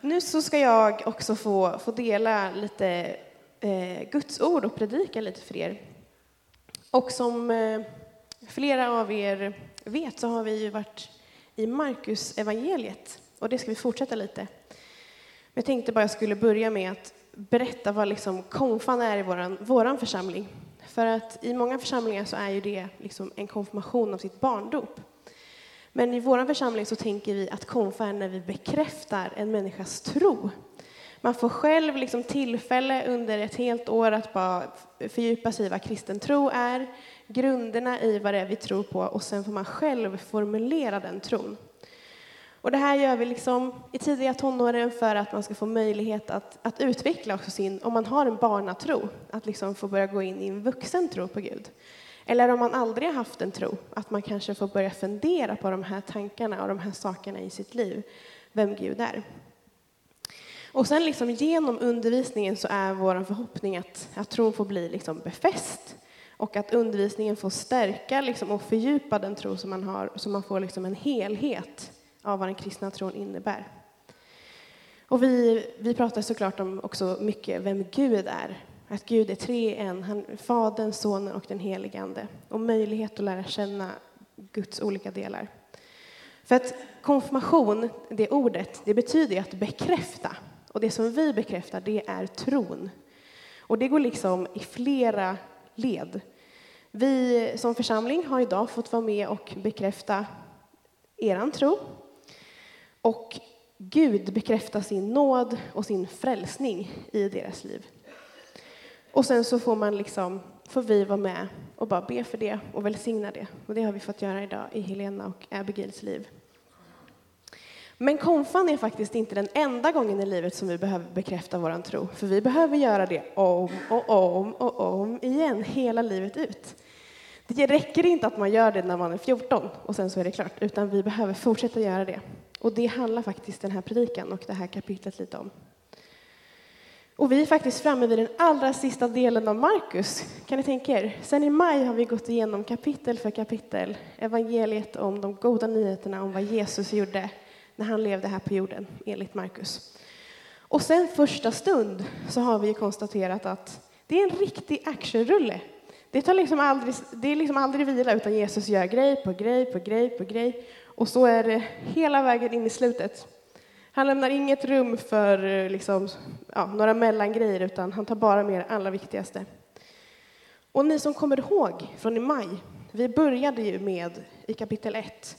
Nu så ska jag också få, få dela lite eh, Guds ord och predika lite för er. Och som eh, flera av er vet så har vi ju varit i Markus evangeliet och det ska vi fortsätta lite. Jag tänkte bara jag skulle börja med att berätta vad liksom konfan är i våran, våran församling. För att i många församlingar så är ju det liksom en konfirmation av sitt barndop. Men i vår församling så tänker vi att konfa är när vi bekräftar en människas tro. Man får själv liksom tillfälle under ett helt år att bara fördjupa sig i vad kristen tro är, grunderna i vad det är vi tror på och sen får man själv formulera den tron. Och det här gör vi liksom i tidiga tonåren för att man ska få möjlighet att, att utveckla också sin, om man har en barnatro, att liksom få börja gå in i en vuxen tro på Gud. Eller om man aldrig har haft en tro, att man kanske får börja fundera på de här tankarna och de här sakerna i sitt liv, vem Gud är. Och sen liksom genom undervisningen så är vår förhoppning att, att tron får bli liksom befäst och att undervisningen får stärka liksom och fördjupa den tro som man har, så man får liksom en helhet av vad den kristna tron innebär. Och vi, vi pratar såklart om också mycket vem Gud är. Att Gud är tre en, han, Fadern, Sonen och den helige Ande. Och möjlighet att lära känna Guds olika delar. För att konfirmation, det ordet, det betyder att bekräfta. Och det som vi bekräftar, det är tron. Och det går liksom i flera led. Vi som församling har idag fått vara med och bekräfta eran tro. Och Gud bekräftar sin nåd och sin frälsning i deras liv. Och sen så får man liksom, får vi vara med och bara be för det och välsigna det. Och det har vi fått göra idag i Helena och Abigails liv. Men konfan är faktiskt inte den enda gången i livet som vi behöver bekräfta vår tro. För vi behöver göra det om och om och om igen, hela livet ut. Det räcker inte att man gör det när man är 14 och sen så är det klart, utan vi behöver fortsätta göra det. Och det handlar faktiskt den här predikan och det här kapitlet lite om. Och vi är faktiskt framme vid den allra sista delen av Markus. Kan ni tänka er? Sen i maj har vi gått igenom kapitel för kapitel, evangeliet om de goda nyheterna om vad Jesus gjorde när han levde här på jorden, enligt Markus. Och sen första stund så har vi konstaterat att det är en riktig actionrulle. Det, tar liksom aldrig, det är liksom aldrig vila, utan Jesus gör grej på grej på grej på grej. Och så är det hela vägen in i slutet. Han lämnar inget rum för eh, liksom, ja, några mellangrejer, utan han tar bara med det allra viktigaste. Och ni som kommer ihåg från i maj, vi började ju med i kapitel 1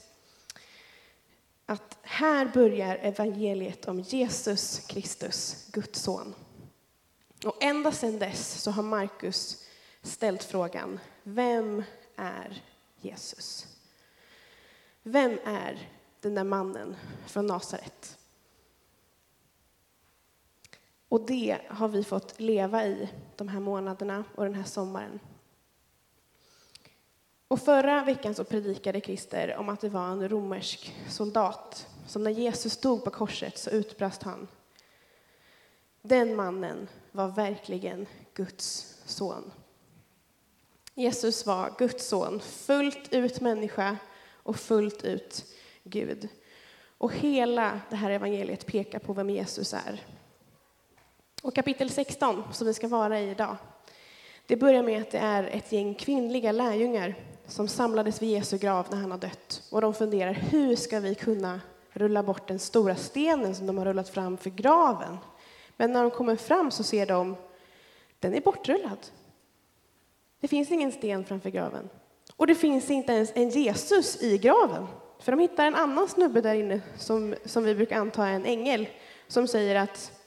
att här börjar evangeliet om Jesus Kristus, Guds son. Och ända sedan dess så har Markus ställt frågan, vem är Jesus? Vem är den där mannen från Nasaret? Och det har vi fått leva i de här månaderna och den här sommaren. Och förra veckan så predikade Christer om att det var en romersk soldat som när Jesus stod på korset så utbrast han. Den mannen var verkligen Guds son. Jesus var Guds son, fullt ut människa och fullt ut Gud. Och hela det här evangeliet pekar på vem Jesus är. Och kapitel 16, som vi ska vara i idag, det börjar med att det är ett gäng kvinnliga lärjungar som samlades vid Jesu grav när han har dött. Och de funderar, hur ska vi kunna rulla bort den stora stenen som de har rullat fram för graven? Men när de kommer fram så ser de, den är bortrullad. Det finns ingen sten framför graven. Och det finns inte ens en Jesus i graven. För de hittar en annan snubbe där inne som, som vi brukar anta är en ängel som säger att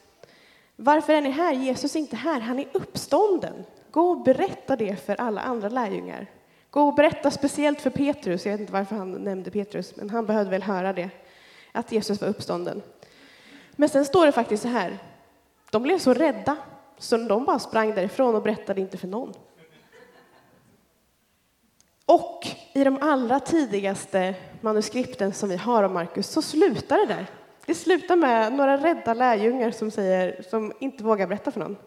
varför är ni här? Jesus är inte här, han är uppstånden. Gå och berätta det för alla andra lärjungar. Gå och berätta speciellt för Petrus, jag vet inte varför han nämnde Petrus, men han behövde väl höra det, att Jesus var uppstånden. Men sen står det faktiskt så här, de blev så rädda så de bara sprang därifrån och berättade inte för någon. Och i de allra tidigaste manuskripten som vi har om Markus så slutar det där. Det slutar med några rädda lärjungar som, säger, som inte vågar berätta för någon.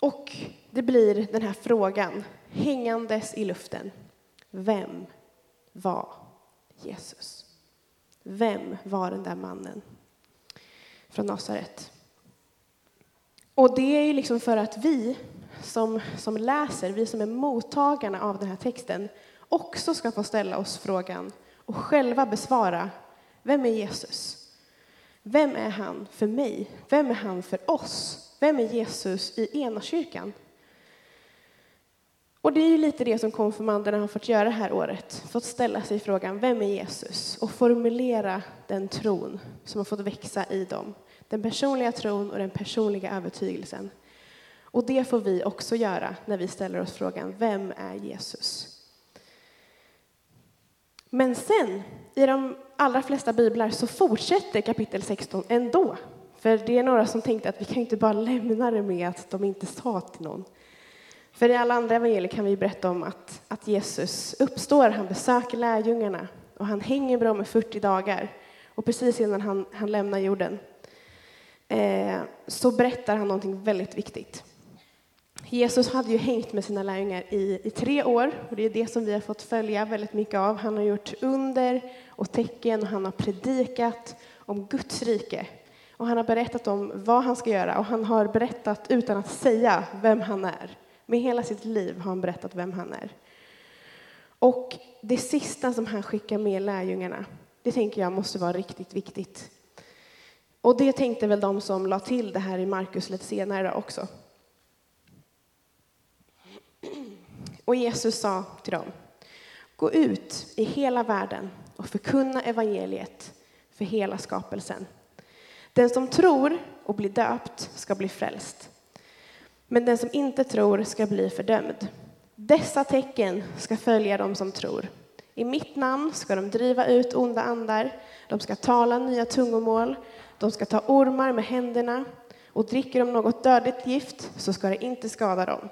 Och det blir den här frågan hängandes i luften. Vem var Jesus? Vem var den där mannen? från Nasaret. Och det är ju liksom för att vi som, som läser, vi som är mottagarna av den här texten, också ska få ställa oss frågan och själva besvara, vem är Jesus? Vem är han för mig? Vem är han för oss? Vem är Jesus i Enakyrkan? Och det är ju lite det som konfirmanderna har fått göra det här året, fått ställa sig frågan, vem är Jesus? Och formulera den tron som har fått växa i dem. Den personliga tron och den personliga övertygelsen. Och det får vi också göra när vi ställer oss frågan, vem är Jesus? Men sen, i de allra flesta biblar, så fortsätter kapitel 16 ändå. För det är några som tänkte att vi kan inte bara lämna det med att de inte sa till någon. För i alla andra evangelier kan vi berätta om att, att Jesus uppstår, han besöker lärjungarna och han hänger med dem i 40 dagar. Och precis innan han, han lämnar jorden eh, så berättar han någonting väldigt viktigt. Jesus hade ju hängt med sina lärjungar i, i tre år och det är det som vi har fått följa väldigt mycket av. Han har gjort under och tecken och han har predikat om Guds rike. Och han har berättat om vad han ska göra och han har berättat utan att säga vem han är. Med hela sitt liv har han berättat vem han är. Och det sista som han skickar med lärjungarna, det tänker jag måste vara riktigt viktigt. Och det tänkte väl de som la till det här i Markus lite senare också. Och Jesus sa till dem, gå ut i hela världen och förkunna evangeliet för hela skapelsen. Den som tror och blir döpt ska bli frälst, men den som inte tror ska bli fördömd. Dessa tecken ska följa dem som tror. I mitt namn ska de driva ut onda andar, de ska tala nya tungomål, de ska ta ormar med händerna och dricker de något dödligt gift så ska det inte skada dem.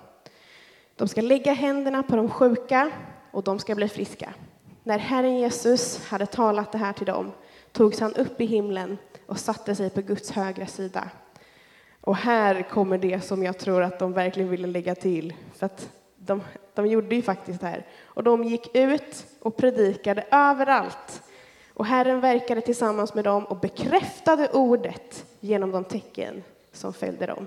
De ska lägga händerna på de sjuka och de ska bli friska. När Herren Jesus hade talat det här till dem togs han upp i himlen och satte sig på Guds högra sida. Och här kommer det som jag tror att de verkligen ville lägga till, för att de, de gjorde ju faktiskt det här. Och de gick ut och predikade överallt. Och Herren verkade tillsammans med dem och bekräftade ordet genom de tecken som följde dem.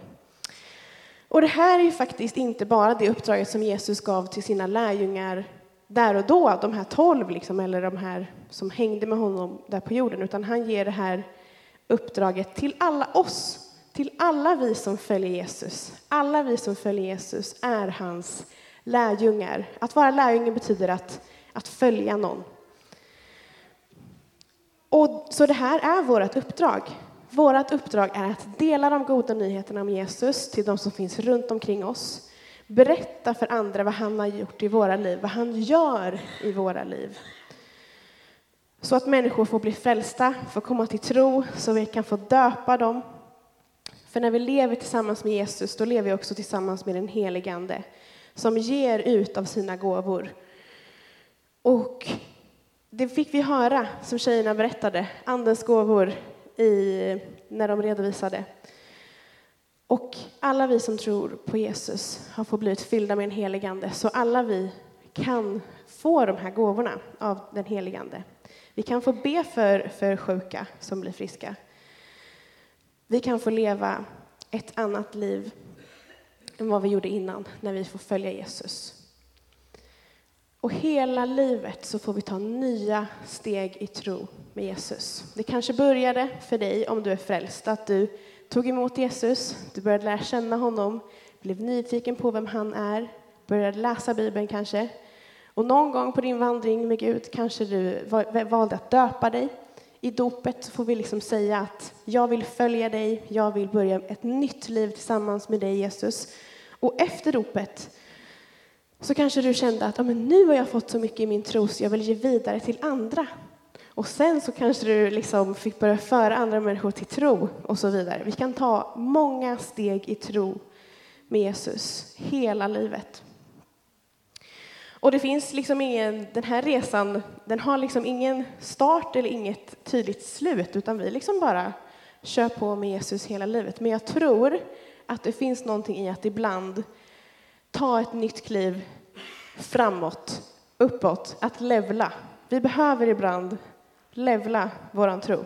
Och det här är ju faktiskt inte bara det uppdraget som Jesus gav till sina lärjungar där och då, de här tolv, liksom, eller de här som hängde med honom där på jorden, utan han ger det här uppdraget till alla oss, till alla vi som följer Jesus. Alla vi som följer Jesus är hans lärjungar. Att vara lärjunge betyder att, att följa någon. Och, så det här är vårt uppdrag. Vårt uppdrag är att dela de goda nyheterna om Jesus till de som finns runt omkring oss. Berätta för andra vad han har gjort i våra liv, vad han gör i våra liv. Så att människor får bli frälsta, får komma till tro, så vi kan få döpa dem. För när vi lever tillsammans med Jesus, då lever vi också tillsammans med den helige Ande, som ger ut av sina gåvor. Och det fick vi höra, som tjejerna berättade, Andens gåvor i, när de redovisade. Och alla vi som tror på Jesus har fått blivit fyllda med en heligande, så alla vi kan få de här gåvorna av den helige Ande. Vi kan få be för, för sjuka som blir friska. Vi kan få leva ett annat liv än vad vi gjorde innan, när vi får följa Jesus. Och hela livet så får vi ta nya steg i tro med Jesus. Det kanske började för dig, om du är frälst, att du tog emot Jesus, du började lära känna honom, blev nyfiken på vem han är, började läsa Bibeln kanske. Och någon gång på din vandring med Gud kanske du valde att döpa dig. I dopet så får vi liksom säga att jag vill följa dig, jag vill börja ett nytt liv tillsammans med dig Jesus. Och efter dopet så kanske du kände att ah, men nu har jag fått så mycket i min tro så jag vill ge vidare till andra. Och sen så kanske du liksom fick börja föra andra människor till tro och så vidare. Vi kan ta många steg i tro med Jesus hela livet. Och det finns liksom ingen, den här resan, den har liksom ingen start eller inget tydligt slut, utan vi liksom bara kör på med Jesus hela livet. Men jag tror att det finns någonting i att ibland ta ett nytt kliv framåt, uppåt, att levla. Vi behöver ibland levla våran tro.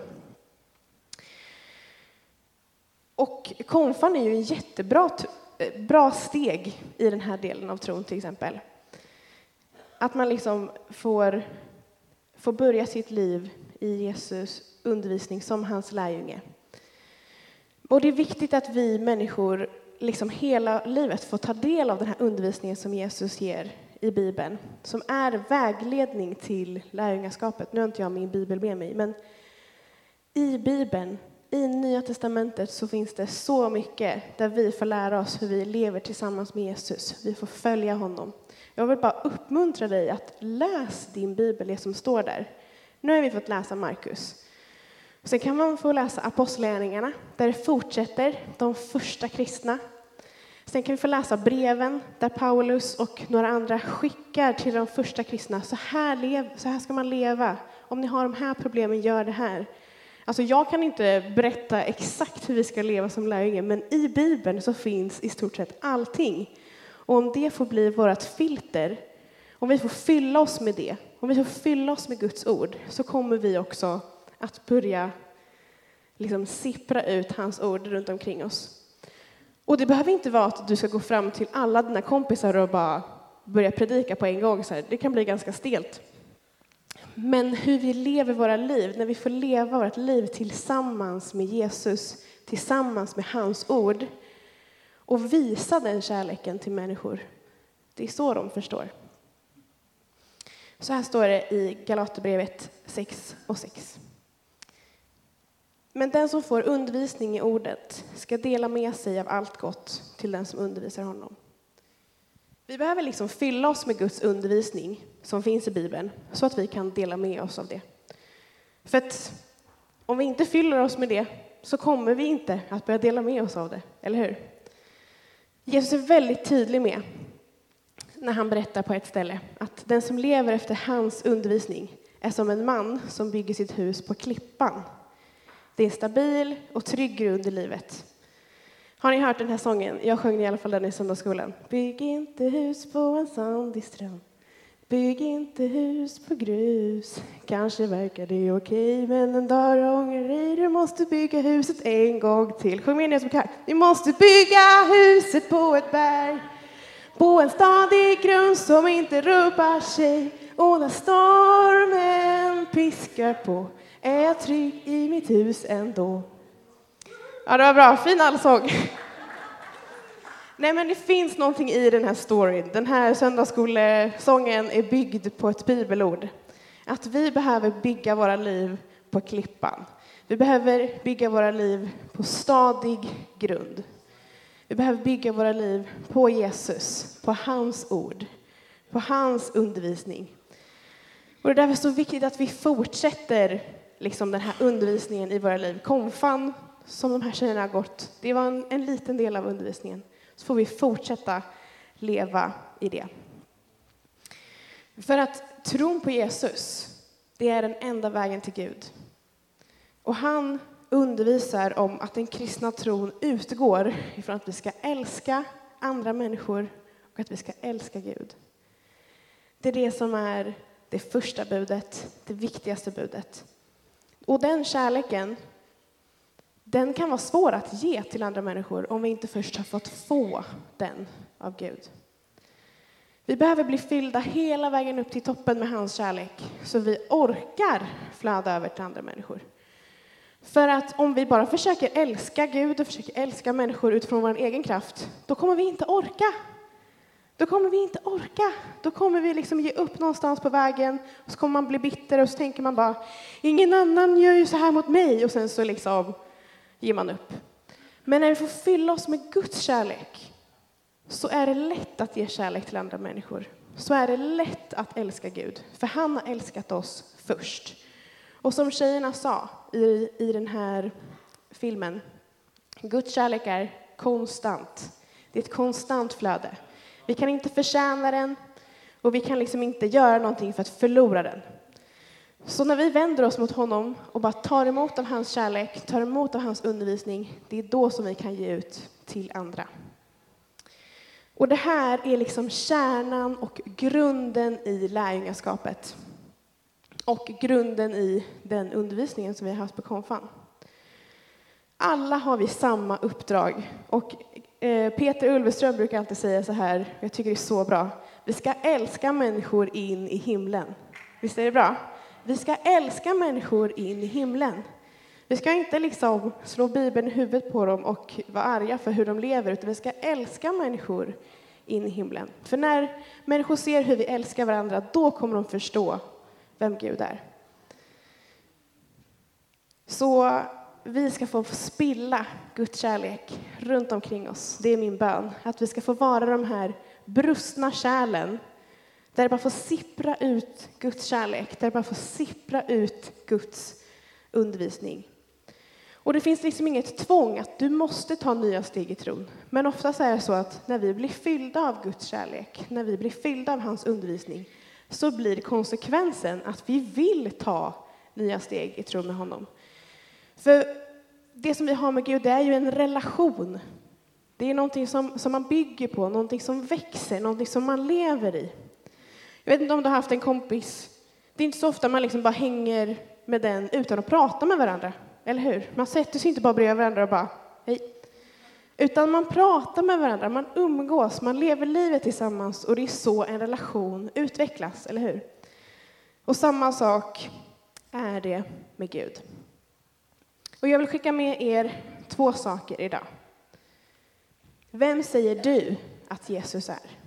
Och konfan är ju en jättebra bra steg i den här delen av tron till exempel. Att man liksom får, får börja sitt liv i Jesus undervisning som hans lärjunge. Och det är viktigt att vi människor liksom hela livet få ta del av den här undervisningen som Jesus ger i Bibeln, som är vägledning till lärjungaskapet. Nu har inte jag min bibel med mig, men i Bibeln, i Nya testamentet, så finns det så mycket där vi får lära oss hur vi lever tillsammans med Jesus. Vi får följa honom. Jag vill bara uppmuntra dig att läs din bibel, det som står där. Nu har vi fått läsa Markus. Sen kan man få läsa Apostlagärningarna, där det fortsätter, de första kristna. Sen kan vi få läsa breven, där Paulus och några andra skickar till de första kristna. Så här, lev, så här ska man leva. Om ni har de här problemen, gör det här. Alltså jag kan inte berätta exakt hur vi ska leva som lärjungar, men i Bibeln så finns i stort sett allting. Och om det får bli vårt filter, om vi får fylla oss med det, om vi får fylla oss med Guds ord, så kommer vi också att börja liksom sippra ut hans ord runt omkring oss. Och det behöver inte vara att du ska gå fram till alla dina kompisar och bara börja predika på en gång. Så här. Det kan bli ganska stelt. Men hur vi lever våra liv, när vi får leva vårt liv tillsammans med Jesus, tillsammans med hans ord och visa den kärleken till människor. Det är så de förstår. Så här står det i Galaterbrevet 6 och 6. Men den som får undervisning i ordet ska dela med sig av allt gott till den som undervisar honom. Vi behöver liksom fylla oss med Guds undervisning som finns i Bibeln så att vi kan dela med oss av det. För att om vi inte fyller oss med det så kommer vi inte att börja dela med oss av det, eller hur? Jesus är väldigt tydlig med när han berättar på ett ställe att den som lever efter hans undervisning är som en man som bygger sitt hus på klippan. Det är en stabil och trygg grund i livet. Har ni hört den här sången? Jag sjöng i alla fall den i söndagsskolan. Bygg inte hus på en sandig strand. Bygg inte hus på grus. Kanske verkar det okej, men en dag ångrar dig. Du måste bygga huset en gång till. Sjung med ni som kan. Vi måste bygga huset på ett berg. På en stadig grund som inte rubbar sig. Och när stormen piskar på är jag trygg i mitt hus ändå. Ja, det var bra. Fin allsång. Nej, men det finns någonting i den här storyn. Den här söndagsskolesången är byggd på ett bibelord. Att vi behöver bygga våra liv på klippan. Vi behöver bygga våra liv på stadig grund. Vi behöver bygga våra liv på Jesus, på hans ord, på hans undervisning. Och det är därför så viktigt att vi fortsätter liksom den här undervisningen i våra liv. Konfan, som de här tjejerna har gått, det var en, en liten del av undervisningen. Så får vi fortsätta leva i det. För att tron på Jesus, det är den enda vägen till Gud. Och han undervisar om att den kristna tron utgår ifrån att vi ska älska andra människor och att vi ska älska Gud. Det är det som är det första budet, det viktigaste budet. Och den kärleken, den kan vara svår att ge till andra människor om vi inte först har fått få den av Gud. Vi behöver bli fyllda hela vägen upp till toppen med hans kärlek så vi orkar flöda över till andra människor. För att om vi bara försöker älska Gud och försöker älska människor utifrån vår egen kraft, då kommer vi inte orka. Då kommer vi inte orka. Då kommer vi liksom ge upp någonstans på vägen. Och så kommer man bli bitter och så tänker man bara, ingen annan gör ju så här mot mig. Och sen så liksom ger man upp. Men när vi får fylla oss med Guds kärlek så är det lätt att ge kärlek till andra människor. Så är det lätt att älska Gud, för han har älskat oss först. Och som tjejerna sa i, i den här filmen, Guds kärlek är konstant. Det är ett konstant flöde. Vi kan inte förtjäna den och vi kan liksom inte göra någonting för att förlora den. Så när vi vänder oss mot honom och bara tar emot av hans kärlek, tar emot av hans undervisning, det är då som vi kan ge ut till andra. Och det här är liksom kärnan och grunden i lärjungaskapet och grunden i den undervisningen som vi har haft på konfan. Alla har vi samma uppdrag. Och Eh, Peter Ulveström brukar alltid säga så här, jag tycker det är så bra. Vi ska älska människor in i himlen. Visst är det bra? Vi ska älska människor in i himlen. Vi ska inte liksom slå Bibeln i huvudet på dem och vara arga för hur de lever, utan vi ska älska människor in i himlen. För när människor ser hur vi älskar varandra, då kommer de förstå vem Gud är. Så vi ska få spilla Guds kärlek runt omkring oss. Det är min bön. Att vi ska få vara de här brustna kärlen där det bara får sippra ut Guds kärlek, där det bara får sippra ut Guds undervisning. Och det finns liksom inget tvång att du måste ta nya steg i tron. Men oftast är det så att när vi blir fyllda av Guds kärlek, när vi blir fyllda av hans undervisning, så blir konsekvensen att vi vill ta nya steg i tron med honom. För det som vi har med Gud, det är ju en relation. Det är någonting som, som man bygger på, någonting som växer, någonting som man lever i. Jag vet inte om du har haft en kompis. Det är inte så ofta man liksom bara hänger med den utan att prata med varandra. Eller hur? Man sätter sig inte bara bredvid varandra och bara hej. Utan man pratar med varandra, man umgås, man lever livet tillsammans och det är så en relation utvecklas, eller hur? Och samma sak är det med Gud. Och jag vill skicka med er två saker idag. Vem säger du att Jesus är?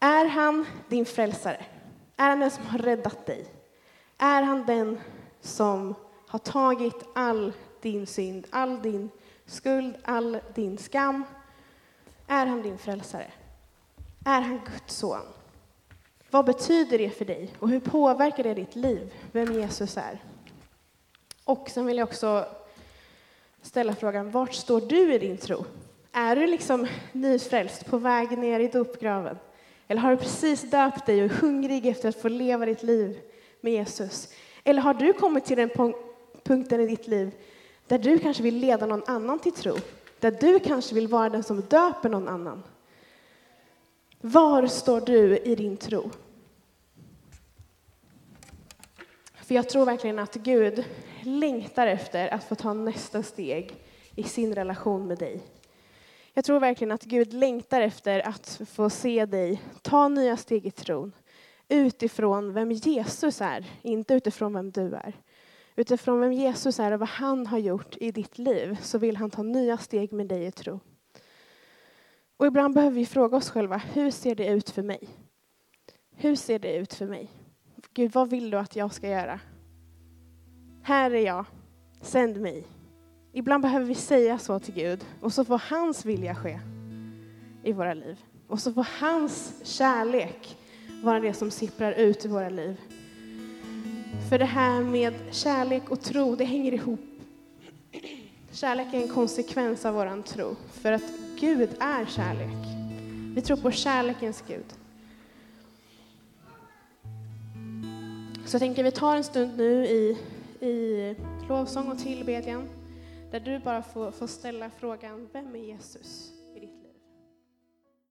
Är han din frälsare? Är han den som har räddat dig? Är han den som har tagit all din synd, all din skuld, all din skam? Är han din frälsare? Är han Guds son? Vad betyder det för dig och hur påverkar det ditt liv, vem Jesus är? Och sen vill jag också ställa frågan, vart står du i din tro? Är du liksom nyfrälst, på väg ner i dopgraven? Eller har du precis döpt dig och är hungrig efter att få leva ditt liv med Jesus? Eller har du kommit till den punkten i ditt liv där du kanske vill leda någon annan till tro? Där du kanske vill vara den som döper någon annan? Var står du i din tro? För jag tror verkligen att Gud längtar efter att få ta nästa steg i sin relation med dig. Jag tror verkligen att Gud längtar efter att få se dig ta nya steg i tron utifrån vem Jesus är, inte utifrån vem du är. Utifrån vem Jesus är och vad han har gjort i ditt liv så vill han ta nya steg med dig i tro. Och ibland behöver vi fråga oss själva, hur ser det ut för mig? Hur ser det ut för mig? Gud, vad vill du att jag ska göra? Här är jag, sänd mig. Ibland behöver vi säga så till Gud och så får hans vilja ske i våra liv. Och så får hans kärlek vara det som sipprar ut i våra liv. För det här med kärlek och tro, det hänger ihop. Kärlek är en konsekvens av vår tro, för att Gud är kärlek. Vi tror på kärlekens Gud. Så jag tänker vi tar en stund nu i, i lovsång och tillbedjan där du bara får, får ställa frågan, vem är Jesus?